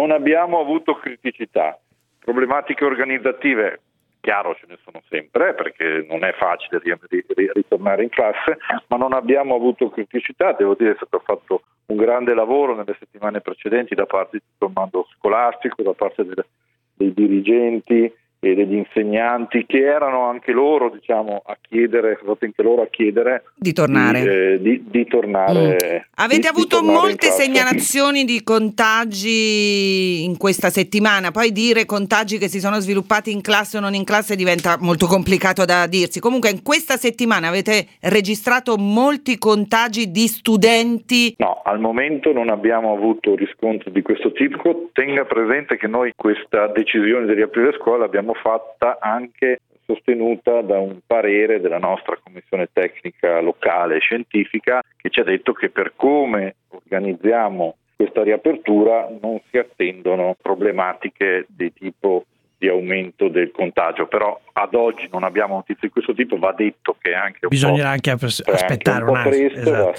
non abbiamo avuto criticità. Problematiche organizzative, chiaro ce ne sono sempre perché non è facile ritornare in classe, ma non abbiamo avuto criticità, devo dire è stato fatto un grande lavoro nelle settimane precedenti da parte di tutto il mondo scolastico, da parte dei dirigenti, e degli insegnanti che erano anche loro diciamo, a chiedere, anche loro a chiedere di tornare. Di, eh, di, di tornare mm. Avete di, avuto molte segnalazioni di contagi in questa settimana, poi dire contagi che si sono sviluppati in classe o non in classe diventa molto complicato da dirsi. Comunque in questa settimana avete registrato molti contagi di studenti? No, al momento non abbiamo avuto riscontri di questo tipo. Tenga presente che noi questa decisione di riaprire scuola l'abbiamo l'abbiamo fatta anche sostenuta da un parere della nostra commissione tecnica locale e scientifica che ci ha detto che per come organizziamo questa riapertura non si attendono problematiche di tipo di aumento del contagio, però ad oggi non abbiamo notizie di questo tipo, va detto che anche bisognerà anche aspettare anche un, un po' presto, esatto.